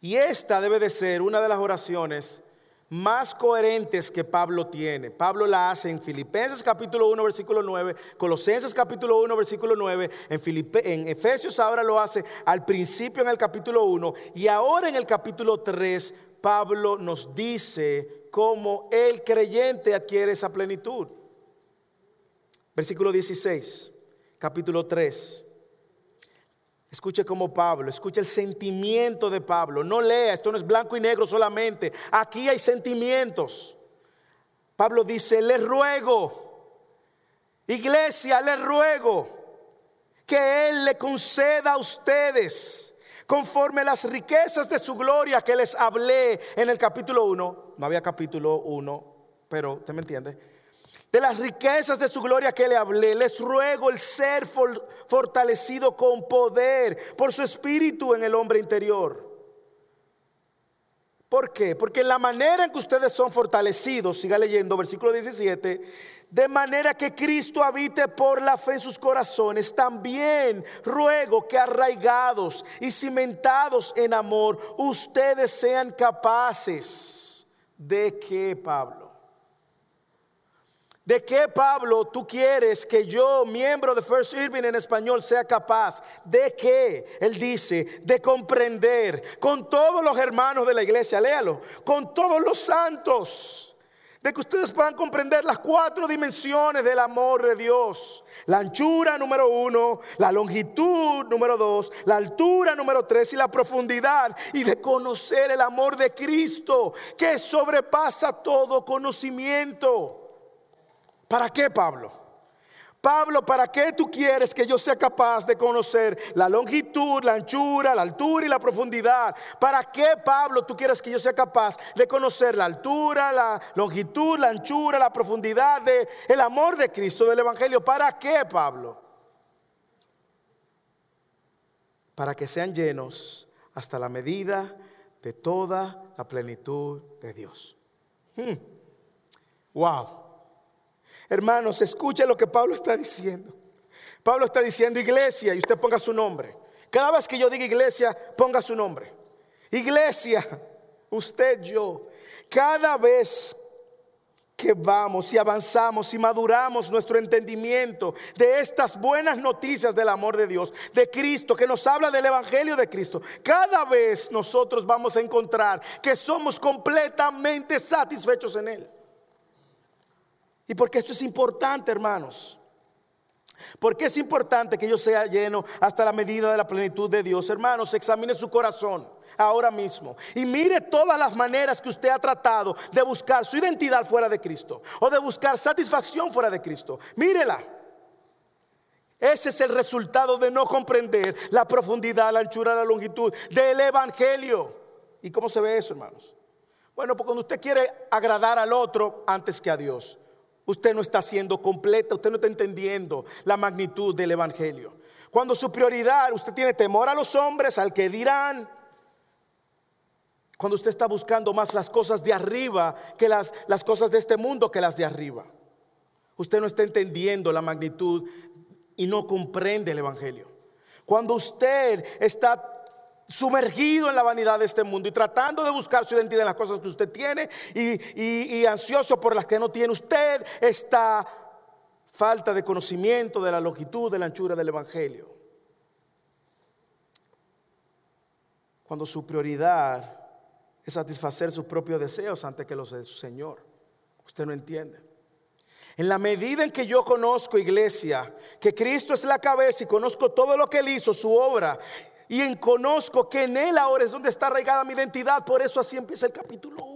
Y esta debe de ser una de las oraciones más coherentes que Pablo tiene. Pablo la hace en Filipenses capítulo 1 versículo 9, Colosenses capítulo 1 versículo 9, en, en Efesios ahora lo hace al principio en el capítulo 1 y ahora en el capítulo 3 Pablo nos dice cómo el creyente adquiere esa plenitud. Versículo 16, capítulo 3. Escuche como Pablo, escuche el sentimiento de Pablo. No lea, esto no es blanco y negro solamente. Aquí hay sentimientos. Pablo dice, les ruego, iglesia, les ruego que Él le conceda a ustedes conforme las riquezas de su gloria que les hablé en el capítulo 1. No había capítulo 1, pero usted me entiende de las riquezas de su gloria que le hablé, les ruego el ser fortalecido con poder por su espíritu en el hombre interior. ¿Por qué? Porque la manera en que ustedes son fortalecidos, siga leyendo versículo 17, de manera que Cristo habite por la fe en sus corazones, también ruego que arraigados y cimentados en amor, ustedes sean capaces de que, Pablo, ¿De qué, Pablo, tú quieres que yo, miembro de First Irving en español, sea capaz? ¿De qué? Él dice, de comprender con todos los hermanos de la iglesia, léalo, con todos los santos de que ustedes puedan comprender las cuatro dimensiones del amor de Dios. La anchura número uno, la longitud número dos, la altura número tres y la profundidad. Y de conocer el amor de Cristo que sobrepasa todo conocimiento. ¿Para qué, Pablo? Pablo, ¿para qué tú quieres que yo sea capaz de conocer la longitud, la anchura, la altura y la profundidad? ¿Para qué, Pablo, tú quieres que yo sea capaz de conocer la altura, la longitud, la anchura, la profundidad de el amor de Cristo, del Evangelio? ¿Para qué, Pablo? Para que sean llenos hasta la medida de toda la plenitud de Dios. Hmm. Wow. Hermanos, escuche lo que Pablo está diciendo. Pablo está diciendo iglesia y usted ponga su nombre. Cada vez que yo diga iglesia, ponga su nombre. Iglesia, usted, yo, cada vez que vamos y avanzamos y maduramos nuestro entendimiento de estas buenas noticias del amor de Dios, de Cristo, que nos habla del Evangelio de Cristo, cada vez nosotros vamos a encontrar que somos completamente satisfechos en Él. Y porque esto es importante, hermanos. Porque es importante que yo sea lleno hasta la medida de la plenitud de Dios. Hermanos, examine su corazón ahora mismo y mire todas las maneras que usted ha tratado de buscar su identidad fuera de Cristo o de buscar satisfacción fuera de Cristo. Mírela. Ese es el resultado de no comprender la profundidad, la anchura, la longitud del Evangelio. ¿Y cómo se ve eso, hermanos? Bueno, porque cuando usted quiere agradar al otro antes que a Dios. Usted no está siendo completa, usted no está entendiendo la magnitud del Evangelio. Cuando su prioridad, usted tiene temor a los hombres, al que dirán. Cuando usted está buscando más las cosas de arriba que las, las cosas de este mundo que las de arriba. Usted no está entendiendo la magnitud y no comprende el Evangelio. Cuando usted está sumergido en la vanidad de este mundo y tratando de buscar su identidad en las cosas que usted tiene y, ansioso por las que no tiene usted, esta falta de conocimiento de la longitud, de la anchura del Evangelio. Cuando su prioridad es satisfacer sus propios deseos antes que los de su Señor. Usted no entiende. En la medida en que yo conozco, iglesia, que Cristo es la cabeza y conozco todo lo que Él hizo, su obra, y en conozco que en Él ahora es donde está arraigada mi identidad. Por eso así empieza el capítulo 1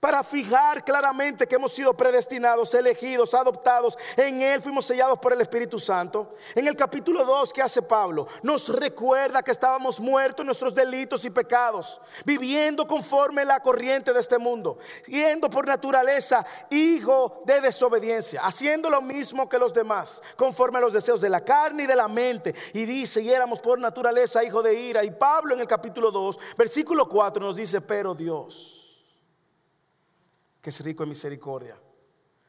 para fijar claramente que hemos sido predestinados, elegidos, adoptados. En Él fuimos sellados por el Espíritu Santo. En el capítulo 2, ¿qué hace Pablo? Nos recuerda que estábamos muertos en nuestros delitos y pecados, viviendo conforme la corriente de este mundo, siendo por naturaleza hijo de desobediencia, haciendo lo mismo que los demás, conforme a los deseos de la carne y de la mente. Y dice, y éramos por naturaleza hijo de ira. Y Pablo en el capítulo 2, versículo 4 nos dice, pero Dios que es rico en misericordia,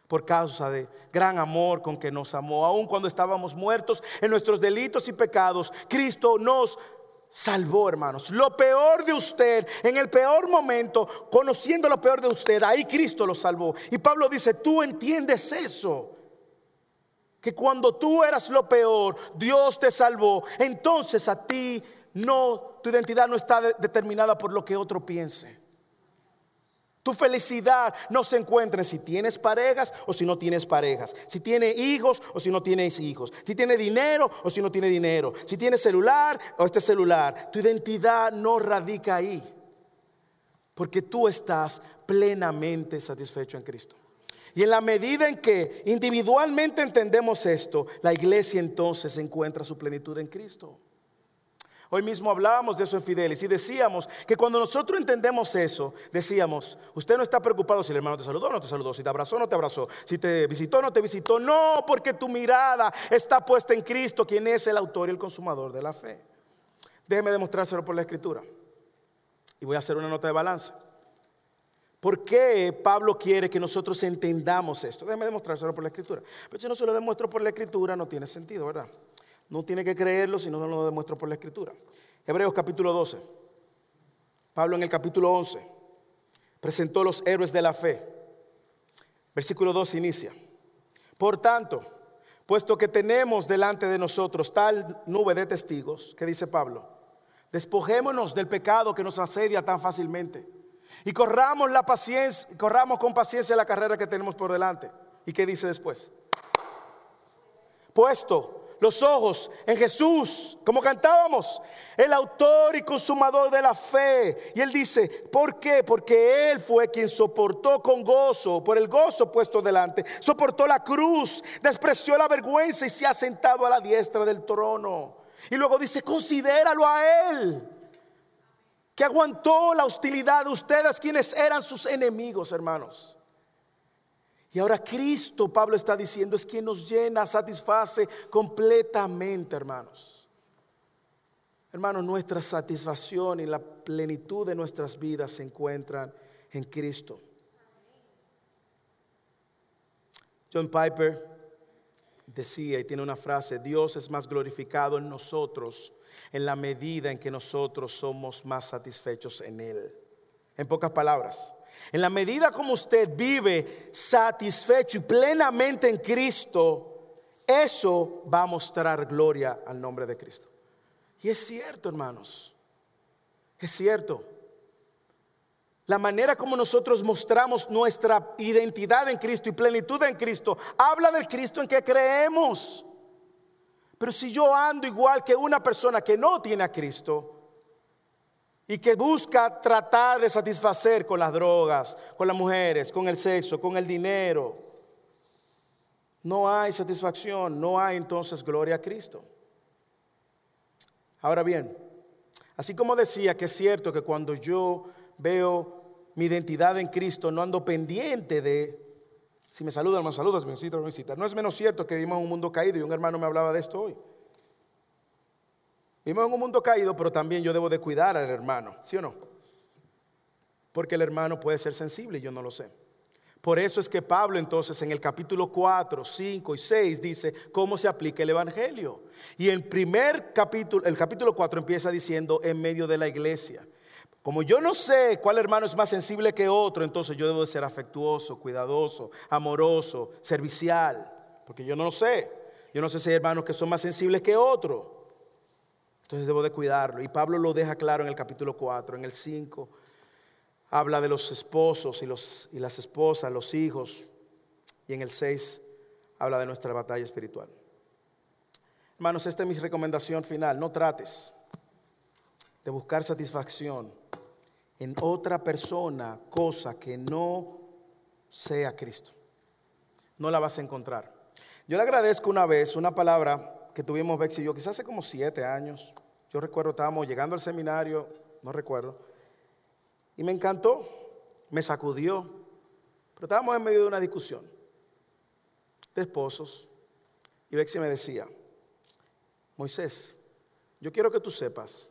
por causa de gran amor con que nos amó, aun cuando estábamos muertos en nuestros delitos y pecados, Cristo nos salvó, hermanos. Lo peor de usted, en el peor momento, conociendo lo peor de usted, ahí Cristo lo salvó. Y Pablo dice, tú entiendes eso. Que cuando tú eras lo peor, Dios te salvó. Entonces a ti no, tu identidad no está determinada por lo que otro piense. Tu felicidad no se encuentra en si tienes parejas o si no tienes parejas, si tienes hijos o si no tienes hijos, si tienes dinero o si no tienes dinero, si tienes celular o este celular. Tu identidad no radica ahí, porque tú estás plenamente satisfecho en Cristo. Y en la medida en que individualmente entendemos esto, la iglesia entonces encuentra su plenitud en Cristo. Hoy mismo hablábamos de eso en Fidelis y decíamos que cuando nosotros entendemos eso, decíamos, usted no está preocupado si el hermano te saludó o no te saludó, si te abrazó o no te abrazó, si te visitó o no te visitó, no, porque tu mirada está puesta en Cristo, quien es el autor y el consumador de la fe. Déjeme demostrárselo por la escritura. Y voy a hacer una nota de balance. ¿Por qué Pablo quiere que nosotros entendamos esto? Déjeme demostrárselo por la escritura. Pero si no se lo demuestro por la escritura, no tiene sentido, ¿verdad? No tiene que creerlo si no lo demuestro por la escritura. Hebreos capítulo 12. Pablo en el capítulo 11 presentó los héroes de la fe. Versículo 2 inicia. Por tanto, puesto que tenemos delante de nosotros tal nube de testigos, ¿qué dice Pablo? Despojémonos del pecado que nos asedia tan fácilmente y corramos la paciencia, corramos con paciencia la carrera que tenemos por delante. ¿Y qué dice después? Puesto los ojos en Jesús, como cantábamos, el autor y consumador de la fe. Y él dice, ¿por qué? Porque él fue quien soportó con gozo, por el gozo puesto delante, soportó la cruz, despreció la vergüenza y se ha sentado a la diestra del trono. Y luego dice, considéralo a él, que aguantó la hostilidad de ustedes, quienes eran sus enemigos, hermanos. Y ahora Cristo, Pablo está diciendo, es quien nos llena, satisface completamente, hermanos. Hermanos, nuestra satisfacción y la plenitud de nuestras vidas se encuentran en Cristo. John Piper decía y tiene una frase, Dios es más glorificado en nosotros en la medida en que nosotros somos más satisfechos en Él. En pocas palabras, en la medida como usted vive satisfecho y plenamente en Cristo, eso va a mostrar gloria al nombre de Cristo. Y es cierto, hermanos. Es cierto. La manera como nosotros mostramos nuestra identidad en Cristo y plenitud en Cristo habla del Cristo en que creemos. Pero si yo ando igual que una persona que no tiene a Cristo, y que busca tratar de satisfacer con las drogas, con las mujeres, con el sexo, con el dinero, no hay satisfacción, no hay entonces gloria a Cristo. Ahora bien, así como decía que es cierto que cuando yo veo mi identidad en Cristo, no ando pendiente de si me saludan, me saludas, me visitas, me visitas. No es menos cierto que vivimos en un mundo caído y un hermano me hablaba de esto hoy. Vivimos en un mundo caído, pero también yo debo de cuidar al hermano, ¿sí o no? Porque el hermano puede ser sensible yo no lo sé. Por eso es que Pablo entonces en el capítulo 4, 5 y 6 dice cómo se aplica el Evangelio. Y el primer capítulo, el capítulo 4 empieza diciendo en medio de la iglesia. Como yo no sé cuál hermano es más sensible que otro, entonces yo debo de ser afectuoso, cuidadoso, amoroso, servicial. Porque yo no lo sé. Yo no sé si hay hermanos que son más sensibles que otros. Entonces debo de cuidarlo. Y Pablo lo deja claro en el capítulo 4, en el 5. Habla de los esposos y, los, y las esposas, los hijos. Y en el 6 habla de nuestra batalla espiritual. Hermanos, esta es mi recomendación final. No trates de buscar satisfacción en otra persona, cosa que no sea Cristo. No la vas a encontrar. Yo le agradezco una vez una palabra que tuvimos Bex y yo, quizás hace como siete años. Yo recuerdo, estábamos llegando al seminario, no recuerdo, y me encantó, me sacudió, pero estábamos en medio de una discusión de esposos, y Bexi me decía, Moisés, yo quiero que tú sepas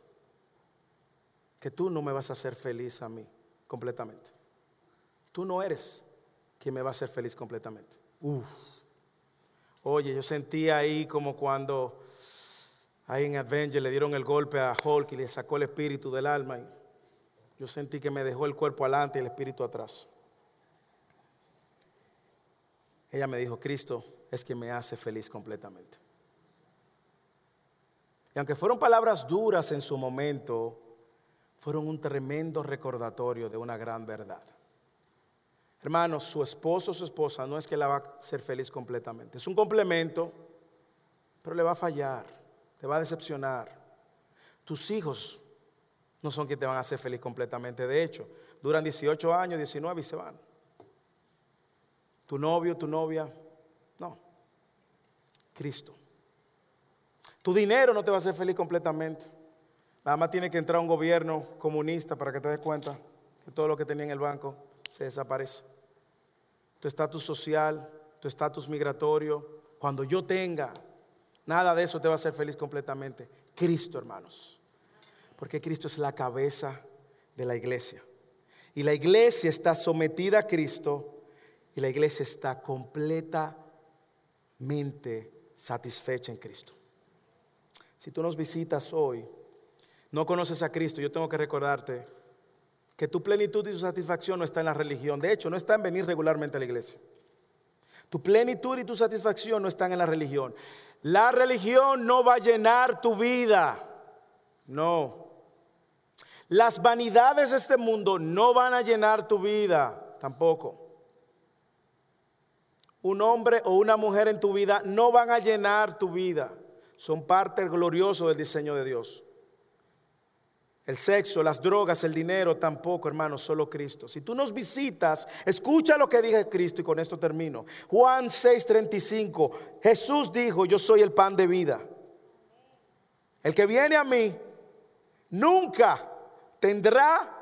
que tú no me vas a hacer feliz a mí completamente. Tú no eres quien me va a hacer feliz completamente. Uf. Oye, yo sentía ahí como cuando ahí en Avenger le dieron el golpe a Hulk y le sacó el espíritu del alma. Yo sentí que me dejó el cuerpo adelante y el espíritu atrás. Ella me dijo, Cristo es que me hace feliz completamente. Y aunque fueron palabras duras en su momento, fueron un tremendo recordatorio de una gran verdad. Hermanos, su esposo o su esposa no es que la va a hacer feliz completamente. Es un complemento, pero le va a fallar te va a decepcionar. Tus hijos no son quienes te van a hacer feliz completamente. De hecho, duran 18 años, 19 y se van. Tu novio, tu novia, no. Cristo. Tu dinero no te va a hacer feliz completamente. Nada más tiene que entrar un gobierno comunista para que te des cuenta que todo lo que tenía en el banco se desaparece. Tu estatus social, tu estatus migratorio, cuando yo tenga Nada de eso te va a hacer feliz completamente. Cristo, hermanos. Porque Cristo es la cabeza de la iglesia. Y la iglesia está sometida a Cristo y la iglesia está completamente satisfecha en Cristo. Si tú nos visitas hoy, no conoces a Cristo, yo tengo que recordarte que tu plenitud y tu satisfacción no está en la religión. De hecho, no está en venir regularmente a la iglesia. Tu plenitud y tu satisfacción no están en la religión. La religión no va a llenar tu vida. No. Las vanidades de este mundo no van a llenar tu vida tampoco. Un hombre o una mujer en tu vida no van a llenar tu vida. Son parte glorioso del diseño de Dios. El sexo, las drogas, el dinero, tampoco, hermano, solo Cristo. Si tú nos visitas, escucha lo que dije Cristo y con esto termino. Juan 6:35, Jesús dijo, yo soy el pan de vida. El que viene a mí nunca tendrá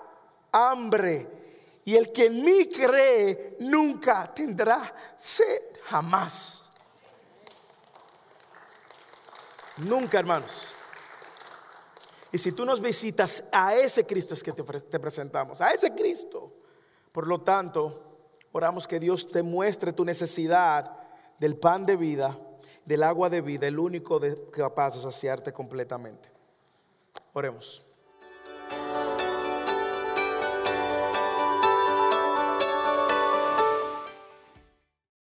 hambre. Y el que en mí cree nunca tendrá sed, jamás. Nunca, hermanos. Y si tú nos visitas, a ese Cristo es que te, te presentamos, a ese Cristo. Por lo tanto, oramos que Dios te muestre tu necesidad del pan de vida, del agua de vida, el único de, capaz de saciarte completamente. Oremos.